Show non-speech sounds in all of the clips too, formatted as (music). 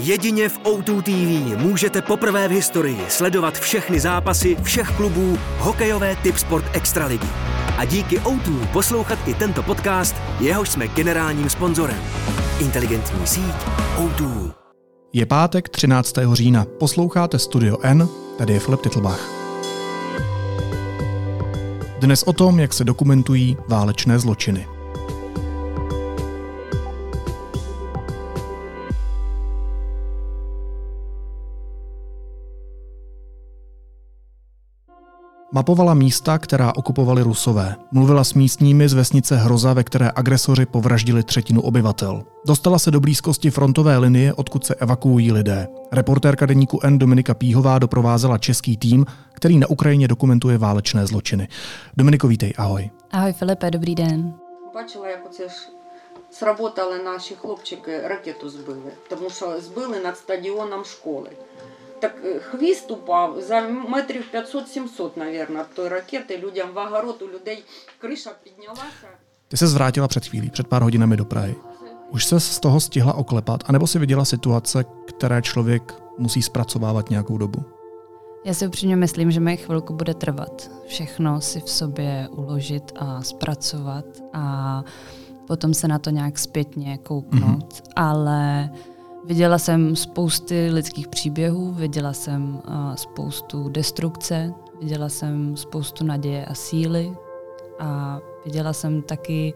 Jedině v O2 TV můžete poprvé v historii sledovat všechny zápasy všech klubů hokejové typ sport extraligy. A díky O2 poslouchat i tento podcast, jehož jsme generálním sponzorem. Inteligentní síť O2. Je pátek 13. října. Posloucháte Studio N, tady je Filip Titlbach. Dnes o tom, jak se dokumentují válečné zločiny. Mapovala místa, která okupovali Rusové. Mluvila s místními z vesnice Hroza, ve které agresoři povraždili třetinu obyvatel. Dostala se do blízkosti frontové linie, odkud se evakuují lidé. Reportérka deníku N Dominika Píhová doprovázela český tým, který na Ukrajině dokumentuje válečné zločiny. Dominiko, vítej, ahoj. Ahoj Filipe, dobrý den. Бачила, як оце ж сработали наші хлопчики, ракету збили, тому що збили над стадіоном школи. Так е, хвіст упав за метрів 500-700, мабуть, від тої ракети. Людям в огород, у людей криша піднялася. Ty se zvrátila před chvílí, před pár hodinami do Prahy. Už se z toho stihla oklepat, anebo si viděla situace, které člověk musí zpracovávat nějakou dobu? Já si upřímně myslím, že mi chvilku bude trvat všechno si v sobě uložit a zpracovat a potom se na to nějak zpětně kouknout. Mm-hmm. Ale viděla jsem spousty lidských příběhů, viděla jsem uh, spoustu destrukce, viděla jsem spoustu naděje a síly a viděla jsem taky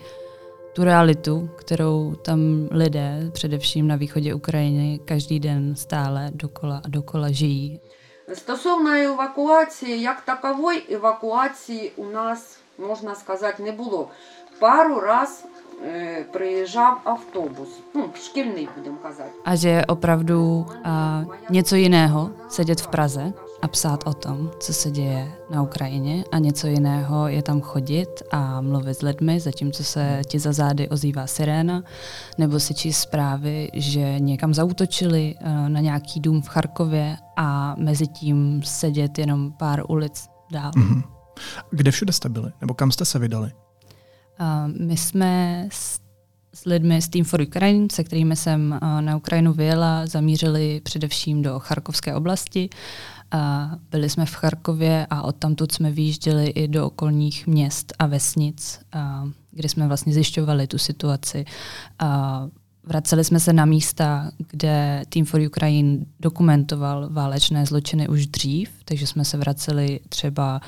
tu realitu, kterou tam lidé, především na východě Ukrajiny, každý den stále dokola a dokola žijí. Стосовно евакуації, як такової евакуації у нас, можна сказати, не було. Пару раз е, приїжджав автобус, ну, шкільний, будемо казати. A že je opravdu a, něco jiného sedět v Praze a psát o tom, co se děje na Ukrajině a něco jiného je tam chodit a mluvit s lidmi, zatímco se ti za zády ozývá siréna, nebo si číst zprávy, že někam zautočili a, na nějaký dům v Charkově a mezi tím sedět jenom pár ulic dál. Mm-hmm. Kde všude jste byli? Nebo kam jste se vydali? My jsme s, s lidmi z Team for Ukraine, se kterými jsem na Ukrajinu vyjela, zamířili především do Charkovské oblasti. Byli jsme v Charkově a odtamtud jsme vyjížděli i do okolních měst a vesnic, kde jsme vlastně zjišťovali tu situaci. Vraceli jsme se na místa, kde Team for Ukraine dokumentoval válečné zločiny už dřív, takže jsme se vraceli třeba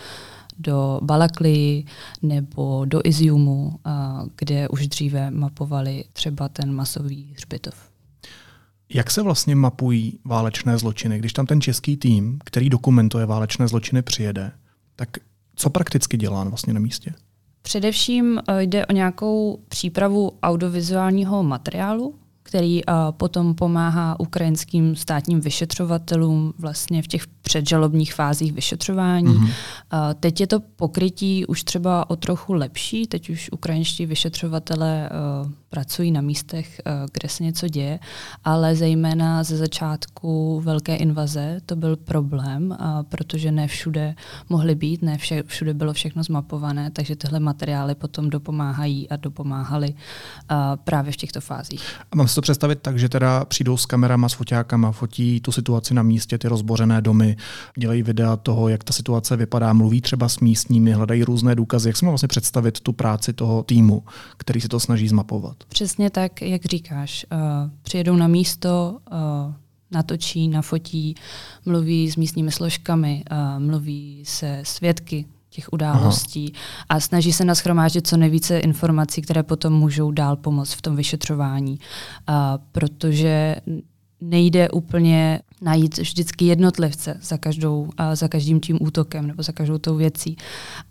do Balakly nebo do Iziumu, kde už dříve mapovali třeba ten masový hřbitov. Jak se vlastně mapují válečné zločiny? Když tam ten český tým, který dokumentuje válečné zločiny, přijede, tak co prakticky dělá vlastně na místě? Především eh, jde o nějakou přípravu audiovizuálního materiálu, který uh, potom pomáhá ukrajinským státním vyšetřovatelům vlastně v těch předžalobních fázích vyšetřování. Mm-hmm. Teď je to pokrytí už třeba o trochu lepší, teď už ukrajinští vyšetřovatelé uh, pracují na místech, uh, kde se něco děje, ale zejména ze začátku velké invaze to byl problém, protože ne všude mohly být, ne vše, všude bylo všechno zmapované, takže tyhle materiály potom dopomáhají a dopomáhaly uh, právě v těchto fázích. A mám si to představit tak, že teda přijdou s kamerama, s foťákama, fotí tu situaci na místě, ty rozbořené domy, dělají videa toho, jak ta situace vypadá, mluví třeba s místními, hledají různé důkazy. Jak si vlastně představit tu práci toho týmu, který se to snaží zmapovat? Přesně tak, jak říkáš. Uh, přijedou na místo, uh, natočí, nafotí, mluví s místními složkami, uh, mluví se svědky, těch událostí Aha. a snaží se naschromáždit co nejvíce informací, které potom můžou dál pomoct v tom vyšetřování. Protože nejde úplně najít vždycky jednotlivce za, každou, za každým tím útokem nebo za každou tou věcí.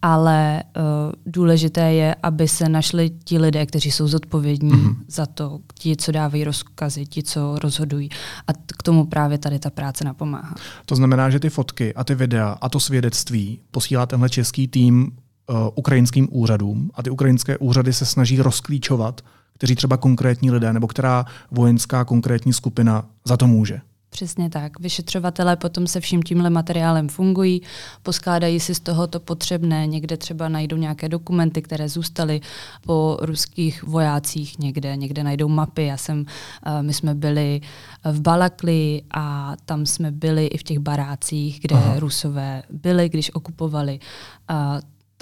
Ale uh, důležité je, aby se našli ti lidé, kteří jsou zodpovědní mm-hmm. za to, ti, co dávají rozkazy, ti, co rozhodují. A k tomu právě tady ta práce napomáhá. To znamená, že ty fotky a ty videa a to svědectví posílá tenhle český tým uh, ukrajinským úřadům a ty ukrajinské úřady se snaží rozklíčovat, kteří třeba konkrétní lidé nebo která vojenská konkrétní skupina za to může. Přesně tak. Vyšetřovatelé potom se vším tímhle materiálem fungují, poskládají si z toho to potřebné, někde třeba najdou nějaké dokumenty, které zůstaly po ruských vojácích někde, někde najdou mapy. Já jsem, uh, my jsme byli v Balakli a tam jsme byli i v těch barácích, kde Aha. Rusové byli, když okupovali.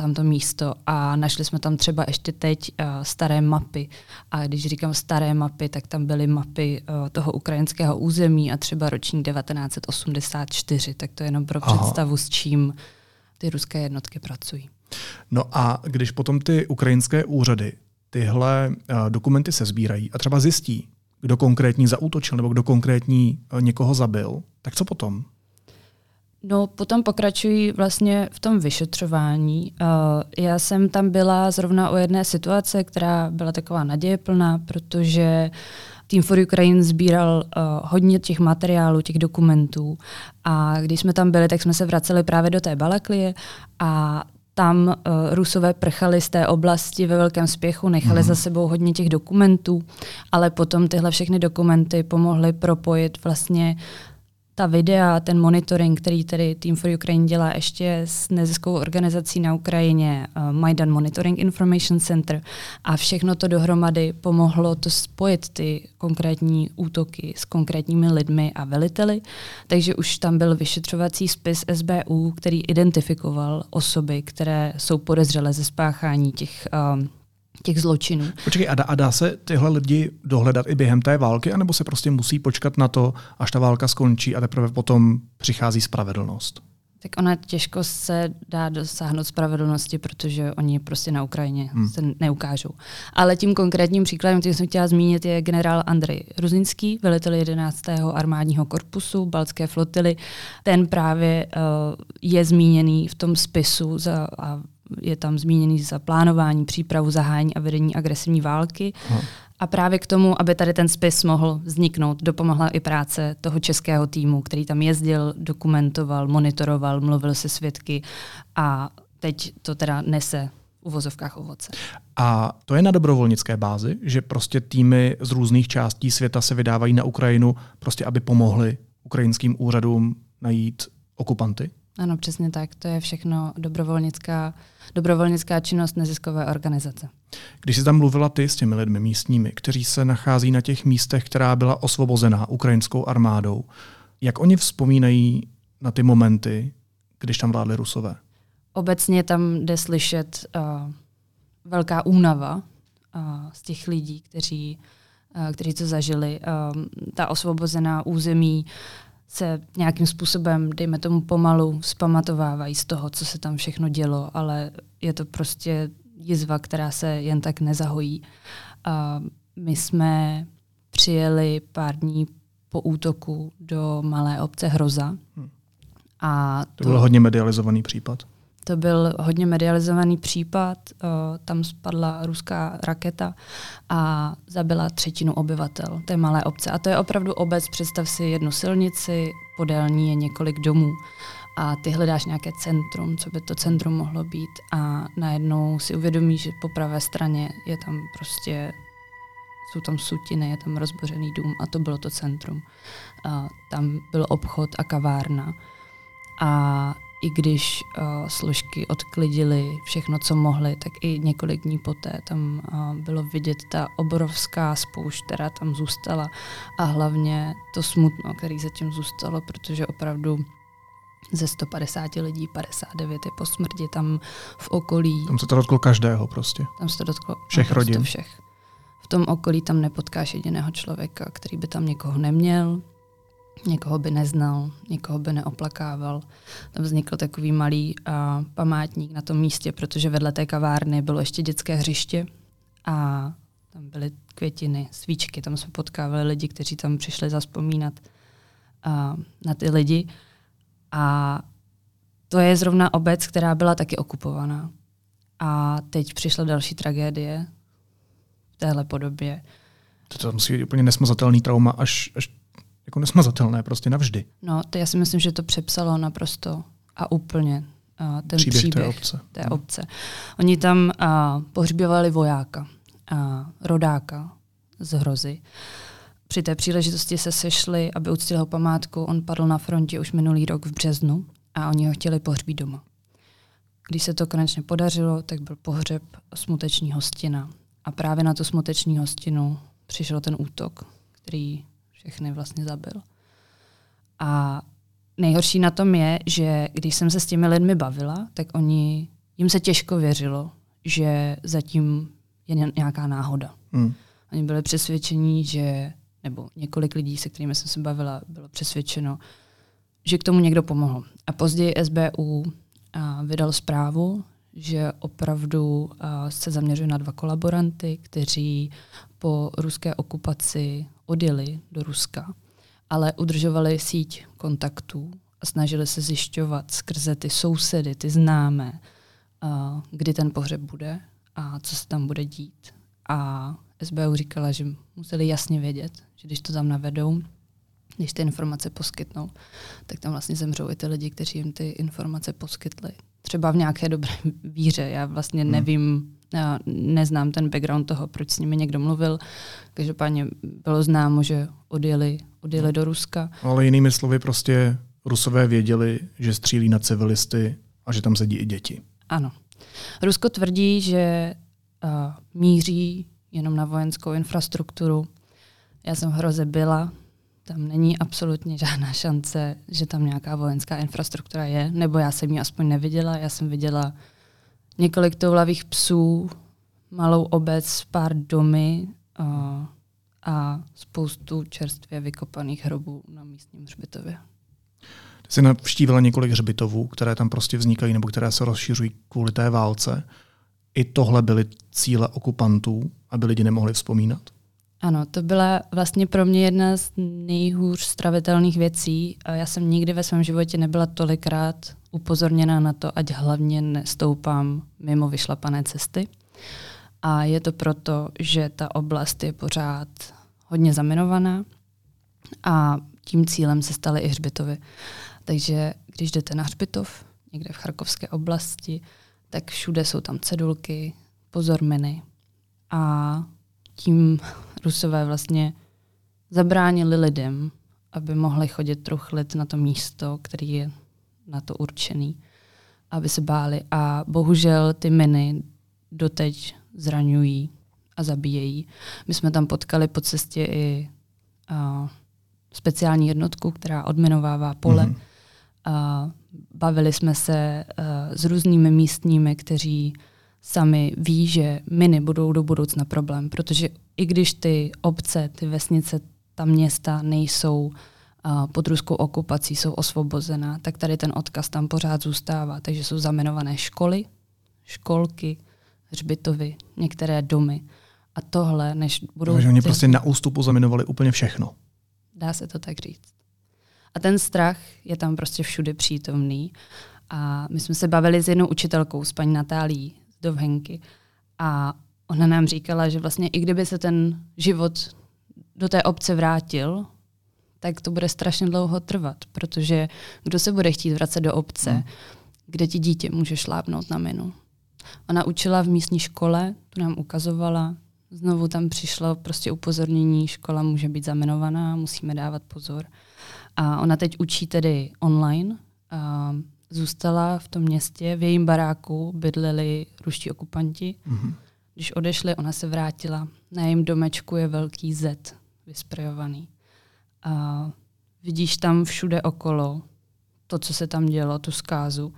Tamto místo a našli jsme tam třeba ještě teď uh, staré mapy. A když říkám staré mapy, tak tam byly mapy uh, toho ukrajinského území a třeba roční 1984, tak to je jenom pro Aha. představu, s čím ty ruské jednotky pracují. No a když potom ty ukrajinské úřady tyhle uh, dokumenty se sbírají a třeba zjistí, kdo konkrétní zaútočil nebo kdo konkrétní někoho zabil, tak co potom? No, potom pokračují vlastně v tom vyšetřování. Uh, já jsem tam byla zrovna o jedné situace, která byla taková nadějeplná, protože Team for Ukraine sbíral uh, hodně těch materiálů, těch dokumentů a když jsme tam byli, tak jsme se vraceli právě do té Balaklie a tam uh, Rusové prchali z té oblasti ve velkém spěchu, nechali mm. za sebou hodně těch dokumentů, ale potom tyhle všechny dokumenty pomohly propojit vlastně ta videa, ten monitoring, který tedy Team for Ukraine dělá ještě s neziskovou organizací na Ukrajině, uh, Maidan Monitoring Information Center a všechno to dohromady pomohlo to spojit ty konkrétní útoky s konkrétními lidmi a veliteli, takže už tam byl vyšetřovací spis SBU, který identifikoval osoby, které jsou podezřelé ze spáchání těch um, těch zločinů. Počkej, a dá, a dá se tyhle lidi dohledat i během té války, anebo se prostě musí počkat na to, až ta válka skončí a teprve potom přichází spravedlnost? Tak ona těžko se dá dosáhnout spravedlnosti, protože oni prostě na Ukrajině hmm. se neukážou. Ale tím konkrétním příkladem, který jsem chtěla zmínit, je generál Andrej Ruzinský, velitel 11. armádního korpusu Balcké flotily. Ten právě uh, je zmíněný v tom spisu za, a je tam zmíněný za plánování, přípravu, zahájení a vedení agresivní války. Aha. A právě k tomu, aby tady ten spis mohl vzniknout, dopomohla i práce toho českého týmu, který tam jezdil, dokumentoval, monitoroval, mluvil se svědky a teď to teda nese uvozovkách ovoce. A to je na dobrovolnické bázi, že prostě týmy z různých částí světa se vydávají na Ukrajinu, prostě aby pomohli ukrajinským úřadům najít okupanty? Ano, přesně tak. To je všechno dobrovolnická, dobrovolnická činnost neziskové organizace. Když jsi tam mluvila ty s těmi lidmi místními, kteří se nachází na těch místech, která byla osvobozená ukrajinskou armádou, jak oni vzpomínají na ty momenty, když tam vládli Rusové? Obecně tam jde slyšet uh, velká únava uh, z těch lidí, kteří, uh, kteří to zažili. Uh, ta osvobozená území uh, se nějakým způsobem, dejme tomu pomalu, zpamatovávají z toho, co se tam všechno dělo, ale je to prostě jizva, která se jen tak nezahojí. A my jsme přijeli pár dní po útoku do malé obce Hroza. Hmm. A to, to byl hodně medializovaný případ. To byl hodně medializovaný případ. Uh, tam spadla ruská raketa a zabila třetinu obyvatel té malé obce. A to je opravdu obec, představ si jednu silnici, podél ní je několik domů a ty hledáš nějaké centrum, co by to centrum mohlo být a najednou si uvědomíš, že po pravé straně je tam prostě jsou tam sutiny, je tam rozbořený dům a to bylo to centrum. A tam byl obchod a kavárna. A i když uh, složky odklidily všechno, co mohly, tak i několik dní poté tam uh, bylo vidět ta obrovská spoušť, která tam zůstala a hlavně to smutno, který zatím zůstalo, protože opravdu ze 150 lidí 59 je po smrti tam v okolí. Tam se to dotklo každého prostě. Tam se to dotklo všech rodin. všech. V tom okolí tam nepotkáš jediného člověka, který by tam někoho neměl, Někoho by neznal, někoho by neoplakával. Tam vznikl takový malý uh, památník na tom místě, protože vedle té kavárny bylo ještě dětské hřiště a tam byly květiny, svíčky, tam jsme potkávali lidi, kteří tam přišli zaspomínat uh, na ty lidi. A to je zrovna obec, která byla taky okupovaná. A teď přišla další tragédie v téhle podobě. To, to musí být úplně nesmazatelný trauma, až, až jako nesmazatelné prostě navždy. No, to já si myslím, že to přepsalo naprosto a úplně uh, ten příběh, příběh té obce. Té no. obce. Oni tam uh, pohřběvali vojáka, uh, rodáka z hrozy. při té příležitosti se sešli, aby uctili jeho památku. On padl na frontě už minulý rok v březnu a oni ho chtěli pohřbít doma. Když se to konečně podařilo, tak byl pohřeb smuteční hostina. A právě na tu smuteční hostinu přišel ten útok, který všechny vlastně zabil. A nejhorší na tom je, že když jsem se s těmi lidmi bavila, tak oni, jim se těžko věřilo, že zatím je nějaká náhoda. Hmm. Oni byli přesvědčení, že, nebo několik lidí, se kterými jsem se bavila, bylo přesvědčeno, že k tomu někdo pomohl. A později SBU a, vydal zprávu, že opravdu a, se zaměřuje na dva kolaboranty, kteří po ruské okupaci odjeli do Ruska, ale udržovali síť kontaktů a snažili se zjišťovat skrze ty sousedy, ty známé, kdy ten pohřeb bude a co se tam bude dít. A SBU říkala, že museli jasně vědět, že když to tam navedou, když ty informace poskytnou, tak tam vlastně zemřou i ty lidi, kteří jim ty informace poskytli. Třeba v nějaké dobré víře. Já vlastně hmm. nevím, já neznám ten background toho, proč s nimi někdo mluvil. Každopádně bylo známo, že odjeli, odjeli hmm. do Ruska. Ale jinými slovy prostě Rusové věděli, že střílí na civilisty a že tam sedí i děti. Ano. Rusko tvrdí, že uh, míří jenom na vojenskou infrastrukturu. Já jsem v hroze byla, tam není absolutně žádná šance, že tam nějaká vojenská infrastruktura je, nebo já jsem ji aspoň neviděla. Já jsem viděla několik toulavých psů, malou obec, pár domy a, a spoustu čerstvě vykopaných hrobů na místním hřbitově. Ty jsi navštívila několik hřbitovů, které tam prostě vznikají nebo které se rozšiřují kvůli té válce. I tohle byly cíle okupantů, aby lidi nemohli vzpomínat? Ano, to byla vlastně pro mě jedna z nejhůř stravitelných věcí. Já jsem nikdy ve svém životě nebyla tolikrát upozorněna na to, ať hlavně nestoupám mimo vyšlapané cesty. A je to proto, že ta oblast je pořád hodně zaminovaná a tím cílem se staly i hřbitovy. Takže když jdete na hřbitov někde v Charkovské oblasti, tak všude jsou tam cedulky, pozorminy a tím (laughs) Rusové vlastně zabránili lidem, aby mohli chodit truchlit na to místo, který je na to určený, aby se báli. A bohužel ty miny doteď zraňují a zabíjejí. My jsme tam potkali po cestě i a, speciální jednotku, která odminovává pole. Mm-hmm. A, bavili jsme se a, s různými místními, kteří sami ví, že miny budou do budoucna problém, protože i když ty obce, ty vesnice, ta města nejsou uh, pod ruskou okupací, jsou osvobozená, tak tady ten odkaz tam pořád zůstává. Takže jsou zamenované školy, školky, hřbitovy, některé domy. A tohle, než budou... Takže oni prostě na ústupu zaminovali úplně všechno. Dá se to tak říct. A ten strach je tam prostě všude přítomný. A my jsme se bavili s jednou učitelkou, s paní Natálí Dovhenky. A ona nám říkala, že vlastně i kdyby se ten život do té obce vrátil, tak to bude strašně dlouho trvat, protože kdo se bude chtít vracet do obce, hmm. kde ti dítě může šlápnout na minu. Ona učila v místní škole, tu nám ukazovala, znovu tam přišlo prostě upozornění, škola může být zaminovaná, musíme dávat pozor. A ona teď učí tedy online, a zůstala v tom městě, v jejím baráku bydleli ruští okupanti. Mm-hmm. Když odešli, ona se vrátila. Na jejím domečku je velký Z vysprejovaný. A vidíš tam všude okolo to, co se tam dělo, tu zkázu.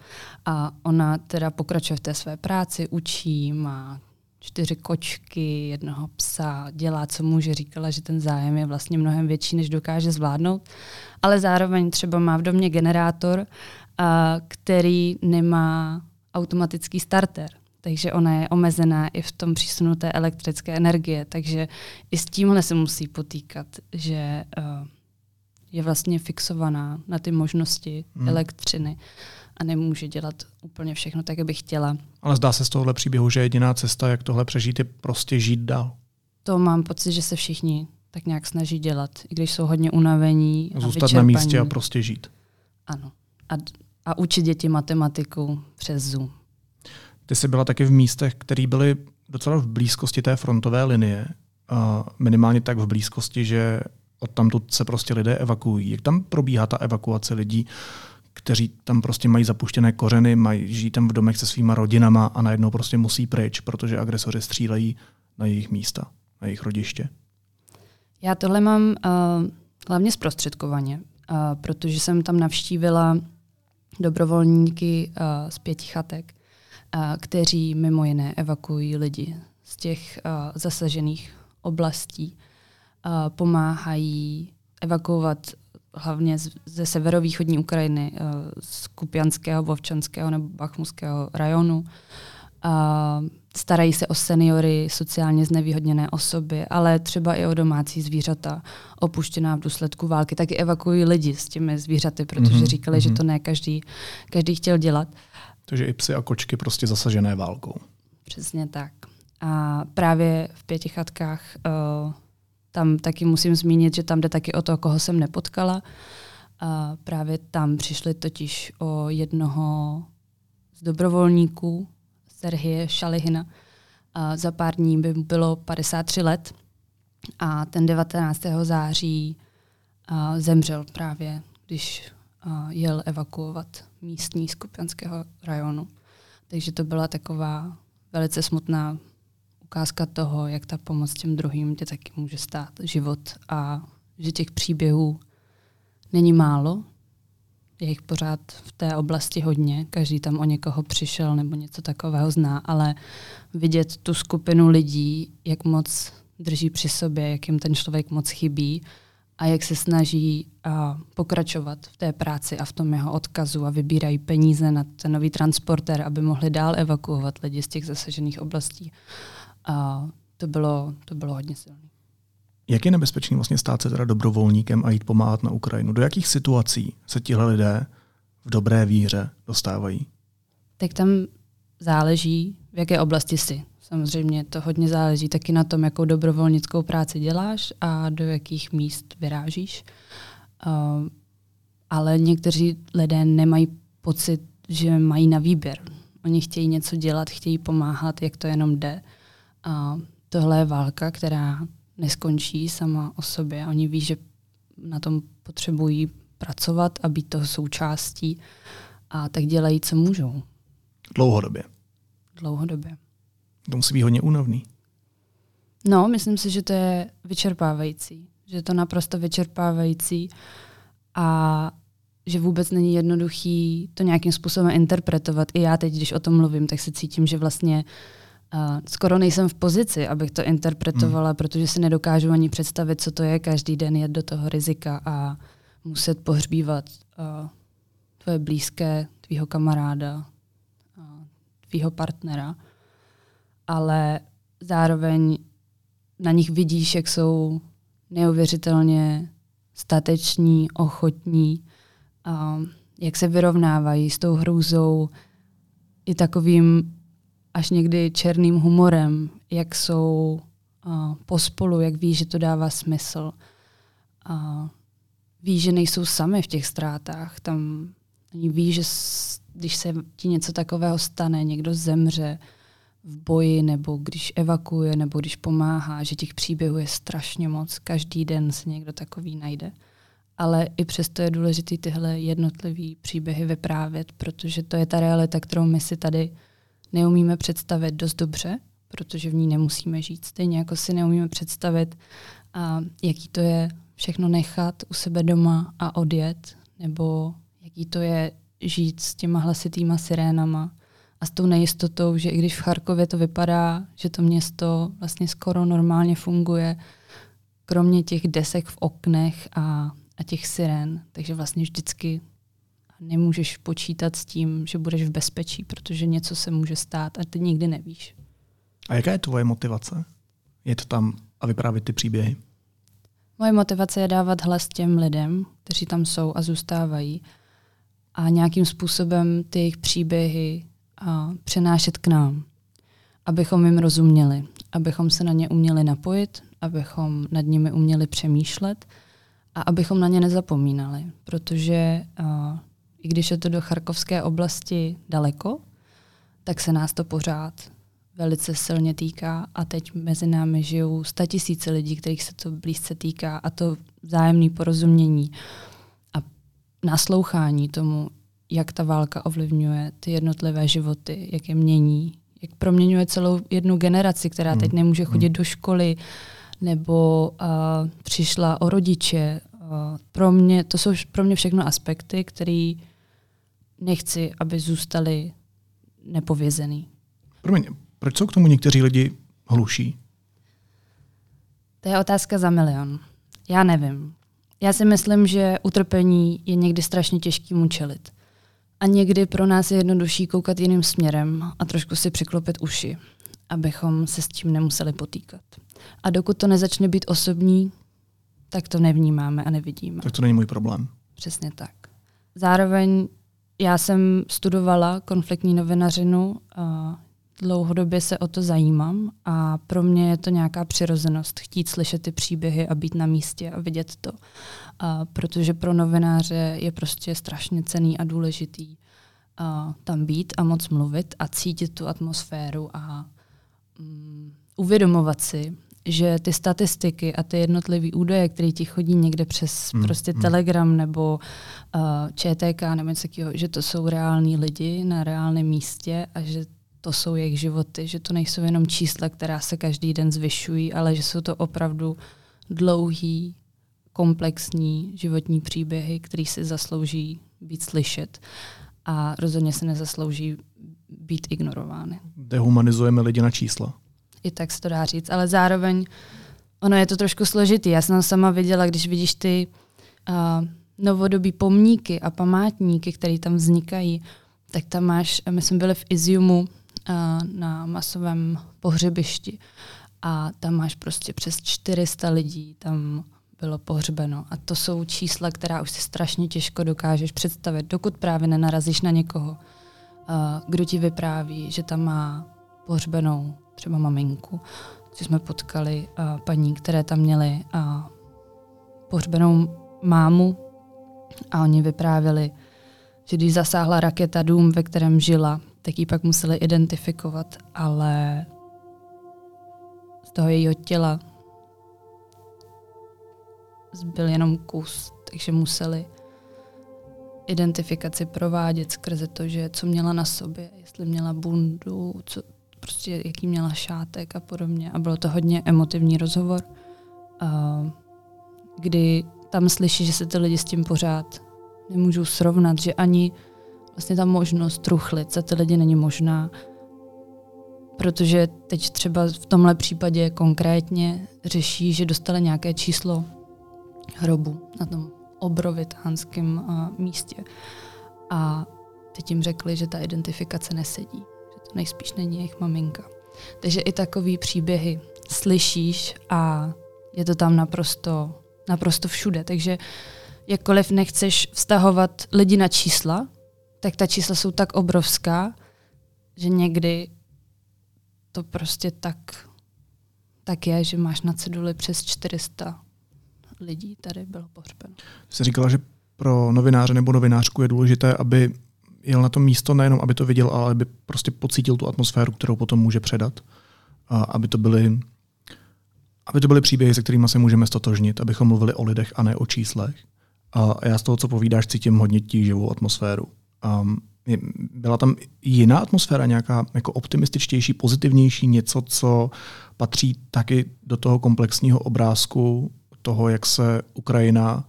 A ona teda pokračuje v té své práci, učí, má čtyři kočky, jednoho psa, dělá, co může. Říkala, že ten zájem je vlastně mnohem větší, než dokáže zvládnout. Ale zároveň třeba má v domě generátor a který nemá automatický starter. Takže ona je omezená i v tom přísunu té elektrické energie. Takže i s tímhle se musí potýkat, že uh, je vlastně fixovaná na ty možnosti hmm. elektřiny a nemůže dělat úplně všechno tak, jak by chtěla. Ale zdá se z tohohle příběhu, že jediná cesta, jak tohle přežít, je prostě žít dál. To mám pocit, že se všichni tak nějak snaží dělat, i když jsou hodně unavení. Zůstat a na místě a prostě žít. Ano. A a učit děti matematiku přes Zoom. Ty jsi byla taky v místech, které byly docela v blízkosti té frontové linie, a minimálně tak v blízkosti, že odtamtud se prostě lidé evakuují. Jak tam probíhá ta evakuace lidí, kteří tam prostě mají zapuštěné kořeny, mají, žijí tam v domech se svýma rodinama a najednou prostě musí pryč, protože agresoři střílejí na jejich místa, na jejich rodiště? Já tohle mám uh, hlavně zprostředkovaně, uh, protože jsem tam navštívila dobrovolníky uh, z pěti chatek, kteří mimo jiné evakuují lidi z těch uh, zasažených oblastí, uh, pomáhají evakuovat hlavně ze severovýchodní Ukrajiny, uh, z Kupianského, Vovčanského nebo Bachmuského rajonu. Uh, starají se o seniory, sociálně znevýhodněné osoby, ale třeba i o domácí zvířata, opuštěná v důsledku války. Taky evakuují lidi s těmi zvířaty, protože mm-hmm. říkali, že to ne každý, každý chtěl dělat. Takže i psy a kočky prostě zasažené válkou. Přesně tak. A právě v pěti chatkách uh, tam taky musím zmínit, že tam jde taky o to, koho jsem nepotkala. A právě tam přišli totiž o jednoho z dobrovolníků, Serhie Šalihina. A za pár dní by bylo 53 let a ten 19. září a zemřel právě, když jel evakuovat místní z Kupianského rajonu. Takže to byla taková velice smutná ukázka toho, jak ta pomoc těm druhým tě taky může stát život a že těch příběhů není málo, je jich pořád v té oblasti hodně, každý tam o někoho přišel nebo něco takového zná, ale vidět tu skupinu lidí, jak moc drží při sobě, jak jim ten člověk moc chybí a jak se snaží a, pokračovat v té práci a v tom jeho odkazu a vybírají peníze na ten nový transporter, aby mohli dál evakuovat lidi z těch zasažených oblastí. A to bylo, to bylo hodně silné. Jak je nebezpečný vlastně stát se teda dobrovolníkem a jít pomáhat na Ukrajinu? Do jakých situací se tihle lidé v dobré víře dostávají? Tak tam záleží, v jaké oblasti jsi. Samozřejmě to hodně záleží taky na tom, jakou dobrovolnickou práci děláš a do jakých míst vyrážíš. Uh, ale někteří lidé nemají pocit, že mají na výběr. Oni chtějí něco dělat, chtějí pomáhat, jak to jenom jde. A tohle je válka, která neskončí sama o sobě. Oni ví, že na tom potřebují pracovat a být toho součástí a tak dělají, co můžou. Dlouhodobě. Dlouhodobě. To musí být hodně únavný. No, myslím si, že to je vyčerpávající. Že je to naprosto vyčerpávající a že vůbec není jednoduchý to nějakým způsobem interpretovat. I já teď, když o tom mluvím, tak se cítím, že vlastně uh, skoro nejsem v pozici, abych to interpretovala, hmm. protože si nedokážu ani představit, co to je každý den jet do toho rizika a muset pohřbívat uh, tvoje blízké, tvýho kamaráda, uh, tvýho partnera. Ale zároveň na nich vidíš, jak jsou neuvěřitelně stateční, ochotní, uh, jak se vyrovnávají s tou hrůzou i takovým až někdy černým humorem, jak jsou uh, pospolu, jak ví, že to dává smysl. A ví, že nejsou sami v těch ztrátách. Tam oni ví, že s, když se ti něco takového stane, někdo zemře v boji, nebo když evakuje, nebo když pomáhá, že těch příběhů je strašně moc. Každý den se někdo takový najde. Ale i přesto je důležité tyhle jednotlivé příběhy vyprávět, protože to je ta realita, kterou my si tady neumíme představit dost dobře, protože v ní nemusíme žít. Stejně jako si neumíme představit, a jaký to je všechno nechat u sebe doma a odjet, nebo jaký to je žít s těma hlasitýma sirénama a s tou nejistotou, že i když v Charkově to vypadá, že to město vlastně skoro normálně funguje, kromě těch desek v oknech a, a těch sirén, takže vlastně vždycky nemůžeš počítat s tím, že budeš v bezpečí, protože něco se může stát a ty nikdy nevíš. A jaká je tvoje motivace? Je to tam a vyprávět ty příběhy? Moje motivace je dávat hlas těm lidem, kteří tam jsou a zůstávají a nějakým způsobem ty jejich příběhy přenášet k nám, abychom jim rozuměli, abychom se na ně uměli napojit, abychom nad nimi uměli přemýšlet a abychom na ně nezapomínali, protože i když je to do Charkovské oblasti daleko, tak se nás to pořád velice silně týká a teď mezi námi žijou statisíce lidí, kterých se to blízce týká a to vzájemné porozumění a naslouchání tomu, jak ta válka ovlivňuje ty jednotlivé životy, jak je mění, jak proměňuje celou jednu generaci, která hmm. teď nemůže chodit hmm. do školy, nebo uh, přišla o rodiče. Uh, pro mě, to jsou pro mě všechno aspekty, které nechci, aby zůstaly nepovězený. Promiň, proč jsou k tomu někteří lidi hluší? To je otázka za milion. Já nevím. Já si myslím, že utrpení je někdy strašně těžký mu čelit. A někdy pro nás je jednodušší koukat jiným směrem a trošku si přiklopit uši, abychom se s tím nemuseli potýkat. A dokud to nezačne být osobní, tak to nevnímáme a nevidíme. Tak to není můj problém. Přesně tak. Zároveň já jsem studovala konfliktní novinařinu, dlouhodobě se o to zajímám a pro mě je to nějaká přirozenost chtít slyšet ty příběhy a být na místě a vidět to. A protože pro novináře je prostě strašně cený a důležitý a tam být a moc mluvit a cítit tu atmosféru a um, uvědomovat si, že ty statistiky a ty jednotlivé údaje, které ti chodí někde přes mm, prostě mm. Telegram nebo uh, ČTK nebo něco takového, že to jsou reální lidi na reálném místě a že to jsou jejich životy, že to nejsou jenom čísla, která se každý den zvyšují, ale že jsou to opravdu dlouhý, komplexní životní příběhy, které si zaslouží být slyšet a rozhodně se nezaslouží být ignorovány. Dehumanizujeme lidi na čísla i tak se to dá říct, ale zároveň ono je to trošku složitý. Já jsem sama viděla, když vidíš ty uh, novodobí pomníky a památníky, které tam vznikají, tak tam máš, my jsme byli v Iziumu na masovém pohřebišti a tam máš prostě přes 400 lidí tam bylo pohřbeno. A to jsou čísla, která už si strašně těžko dokážeš představit, dokud právě nenarazíš na někoho, uh, kdo ti vypráví, že tam má pohřbenou třeba maminku, že jsme potkali uh, paní, které tam měly pohřbenou mámu a oni vyprávěli, že když zasáhla raketa dům, ve kterém žila, tak ji pak museli identifikovat, ale z toho jejího těla zbyl jenom kus, takže museli identifikaci provádět skrze to, že co měla na sobě, jestli měla bundu, co, prostě jaký měla šátek a podobně. A bylo to hodně emotivní rozhovor, kdy tam slyší, že se ty lidi s tím pořád nemůžou srovnat, že ani vlastně ta možnost truchlit za ty lidi není možná, protože teď třeba v tomhle případě konkrétně řeší, že dostali nějaké číslo hrobu na tom obrovitánském uh, místě. A teď jim řekli, že ta identifikace nesedí nejspíš není jejich maminka. Takže i takový příběhy slyšíš a je to tam naprosto, naprosto všude. Takže jakkoliv nechceš vztahovat lidi na čísla, tak ta čísla jsou tak obrovská, že někdy to prostě tak, tak je, že máš na ceduli přes 400 lidí tady bylo pohřbeno. Jsi říkala, že pro novináře nebo novinářku je důležité, aby jel na to místo nejenom, aby to viděl, ale aby prostě pocítil tu atmosféru, kterou potom může předat. A aby to byly aby to byly příběhy, se kterými se můžeme stotožnit, abychom mluvili o lidech a ne o číslech. A já z toho, co povídáš, cítím hodně tíživou atmosféru. Um, byla tam jiná atmosféra, nějaká jako optimističtější, pozitivnější, něco, co patří taky do toho komplexního obrázku toho, jak se Ukrajina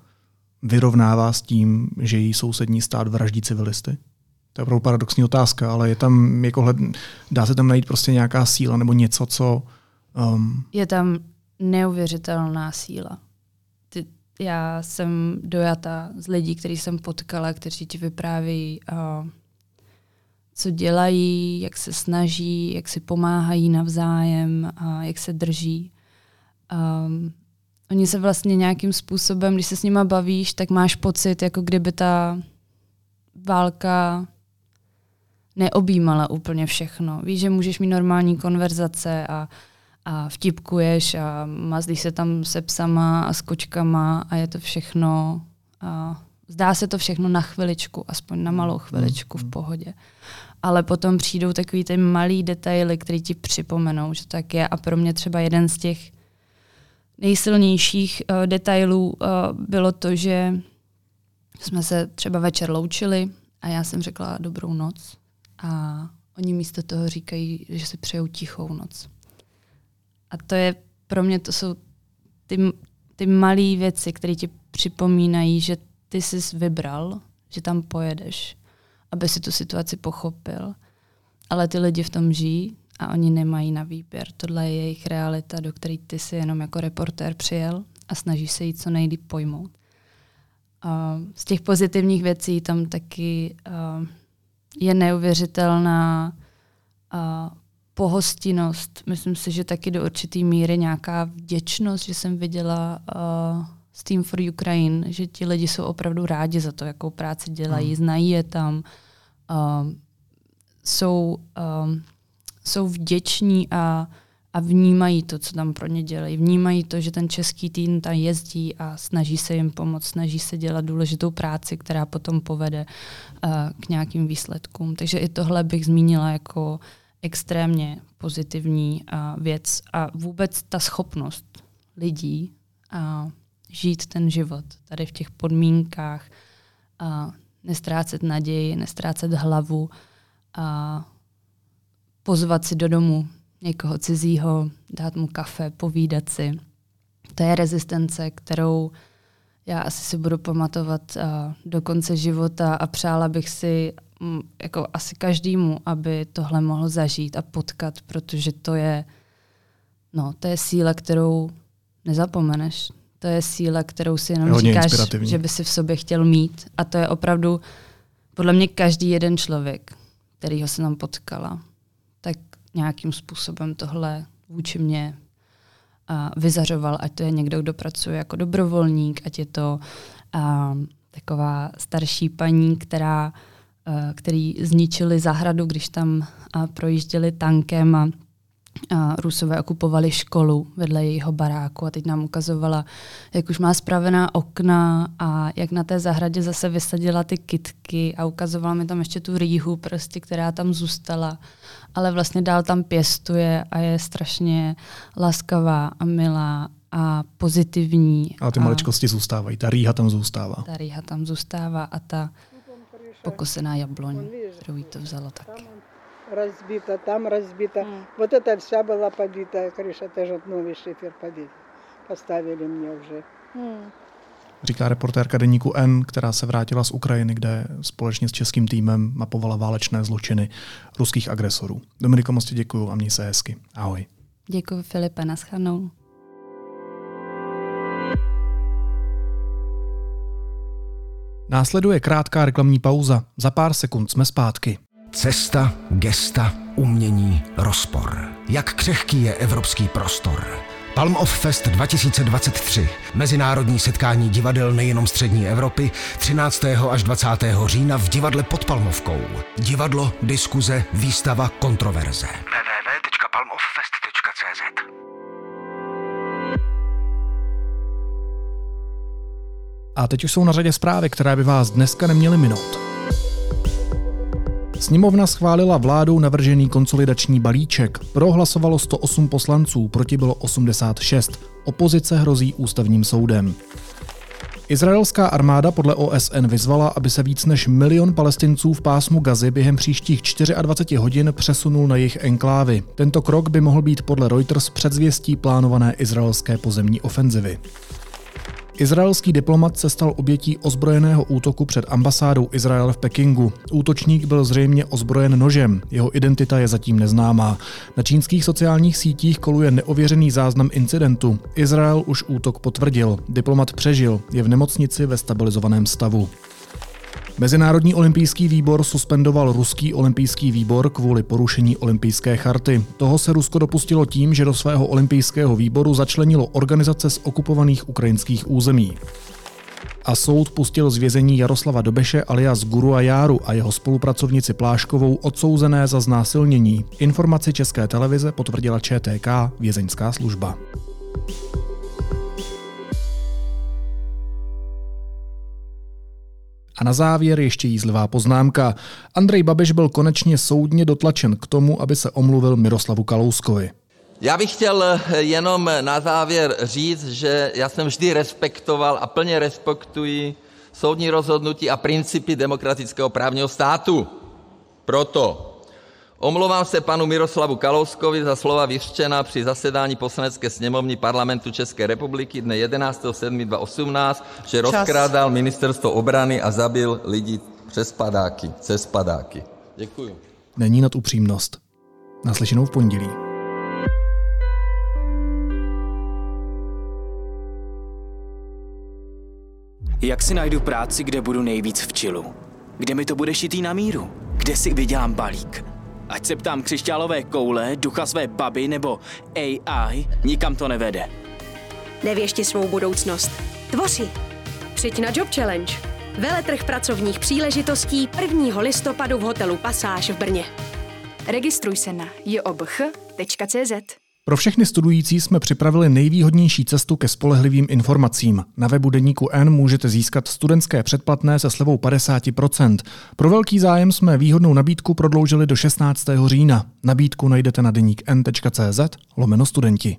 vyrovnává s tím, že její sousední stát vraždí civilisty? To je opravdu paradoxní otázka, ale je tam, jako hled, dá se tam najít prostě nějaká síla nebo něco, co... Um... Je tam neuvěřitelná síla. Já jsem dojata z lidí, který jsem potkala, kteří ti vyprávějí, uh, co dělají, jak se snaží, jak si pomáhají navzájem, uh, jak se drží. Um, oni se vlastně nějakým způsobem, když se s nima bavíš, tak máš pocit, jako kdyby ta válka neobjímala úplně všechno. Víš, že můžeš mít normální konverzace a, a vtipkuješ a mazlíš se tam se psama a s kočkama a je to všechno a zdá se to všechno na chviličku, aspoň na malou chviličku v pohodě. Ale potom přijdou takový ty malý detaily, které ti připomenou, že tak je. A pro mě třeba jeden z těch nejsilnějších uh, detailů uh, bylo to, že jsme se třeba večer loučili a já jsem řekla dobrou noc a oni místo toho říkají, že si přejou tichou noc. A to je pro mě, to jsou ty, ty malé věci, které ti připomínají, že ty jsi vybral, že tam pojedeš, aby si tu situaci pochopil. Ale ty lidi v tom žijí a oni nemají na výběr. Tohle je jejich realita, do které ty si jenom jako reportér přijel a snažíš se jí co nejlíp pojmout. A z těch pozitivních věcí tam taky je neuvěřitelná pohostinnost. Myslím si, že taky do určitý míry nějaká vděčnost, že jsem viděla uh, s Team for Ukraine, že ti lidi jsou opravdu rádi za to, jakou práci dělají, hmm. znají je tam, uh, jsou, uh, jsou vděční a, a vnímají to, co tam pro ně dělají. Vnímají to, že ten český tým tam jezdí a snaží se jim pomoct, snaží se dělat důležitou práci, která potom povede uh, k nějakým výsledkům. Takže i tohle bych zmínila jako extrémně pozitivní uh, věc a vůbec ta schopnost lidí uh, žít ten život tady v těch podmínkách, a nestrácet naději, nestrácet hlavu a pozvat si do domu někoho cizího, dát mu kafe, povídat si. To je rezistence, kterou já asi si budu pamatovat a, do konce života a přála bych si jako asi každému, aby tohle mohl zažít a potkat, protože to je, no, to je síla, kterou nezapomeneš. To je síla, kterou si jenom říkáš, že by si v sobě chtěl mít. A to je opravdu podle mě každý jeden člověk, který ho se nám potkala, tak nějakým způsobem tohle vůči mě a vyzařoval, ať to je někdo, kdo pracuje jako dobrovolník, ať je to a, taková starší paní, která, který zničili zahradu, když tam a, projížděli tankem a a Rusové okupovali školu vedle jejího baráku a teď nám ukazovala, jak už má spravená okna a jak na té zahradě zase vysadila ty kitky a ukazovala mi tam ještě tu rýhu, prostě, která tam zůstala, ale vlastně dál tam pěstuje a je strašně laskavá a milá a pozitivní. Ale ty a maličkosti zůstávají, ta rýha tam zůstává. Ta rýha tam zůstává a ta pokosená jabloň, kterou jí to vzalo taky разбита, там разбита. Mm. Вот это вся была побита крыша, тоже новый шифер побит. Поставили mě уже. Mm. Říká reportérka deníku N, která se vrátila z Ukrajiny, kde společně s českým týmem mapovala válečné zločiny ruských agresorů. Dominiko, moc ti děkuju a měj se hezky. Ahoj. Děkuji Filipe, naschledanou. Následuje krátká reklamní pauza. Za pár sekund jsme zpátky. Cesta, gesta, umění, rozpor. Jak křehký je evropský prostor? Palm of Fest 2023. Mezinárodní setkání divadel nejenom střední Evropy 13. až 20. října v divadle pod Palmovkou. Divadlo, diskuze, výstava, kontroverze. A teď už jsou na řadě zprávy, které by vás dneska neměly minout. Sněmovna schválila vládou navržený konsolidační balíček. Pro hlasovalo 108 poslanců, proti bylo 86. Opozice hrozí ústavním soudem. Izraelská armáda podle OSN vyzvala, aby se víc než milion palestinců v pásmu Gazy během příštích 24 hodin přesunul na jejich enklávy. Tento krok by mohl být podle Reuters předzvěstí plánované izraelské pozemní ofenzivy. Izraelský diplomat se stal obětí ozbrojeného útoku před ambasádou Izrael v Pekingu. Útočník byl zřejmě ozbrojen nožem, jeho identita je zatím neznámá. Na čínských sociálních sítích koluje neověřený záznam incidentu. Izrael už útok potvrdil. Diplomat přežil, je v nemocnici ve stabilizovaném stavu. Mezinárodní olympijský výbor suspendoval ruský olympijský výbor kvůli porušení olympijské charty. Toho se Rusko dopustilo tím, že do svého olympijského výboru začlenilo organizace z okupovaných ukrajinských území. A soud pustil z vězení Jaroslava Dobeše alias Guru a Járu a jeho spolupracovnici Pláškovou odsouzené za znásilnění. Informaci České televize potvrdila ČTK vězeňská služba. A na závěr ještě jízlivá poznámka. Andrej Babiš byl konečně soudně dotlačen k tomu, aby se omluvil Miroslavu Kalouskovi. Já bych chtěl jenom na závěr říct, že já jsem vždy respektoval a plně respektuji soudní rozhodnutí a principy demokratického právního státu. Proto omlouvám se panu Miroslavu Kalouskovi za slova vyřčená při zasedání Poslanecké sněmovny Parlamentu České republiky dne 11. 7. 2018, že rozkrádal ministerstvo obrany a zabil lidi přes padáky, cez padáky. Děkuju. Není nad upřímnost. Naslyšenou v pondělí. Jak si najdu práci, kde budu nejvíc v čilu? Kde mi to bude šitý na míru? Kde si vydělám balík? Ať se ptám křišťálové koule, ducha své baby nebo AI, nikam to nevede. Nevěšti svou budoucnost. Tvoři. Přijď na Job Challenge. Veletrh pracovních příležitostí 1. listopadu v hotelu Pasáž v Brně. Registruj se na jobch.cz. Pro všechny studující jsme připravili nejvýhodnější cestu ke spolehlivým informacím. Na webu Deníku N můžete získat studentské předplatné se slevou 50%. Pro velký zájem jsme výhodnou nabídku prodloužili do 16. října. Nabídku najdete na deníkn.cz lomeno studenti.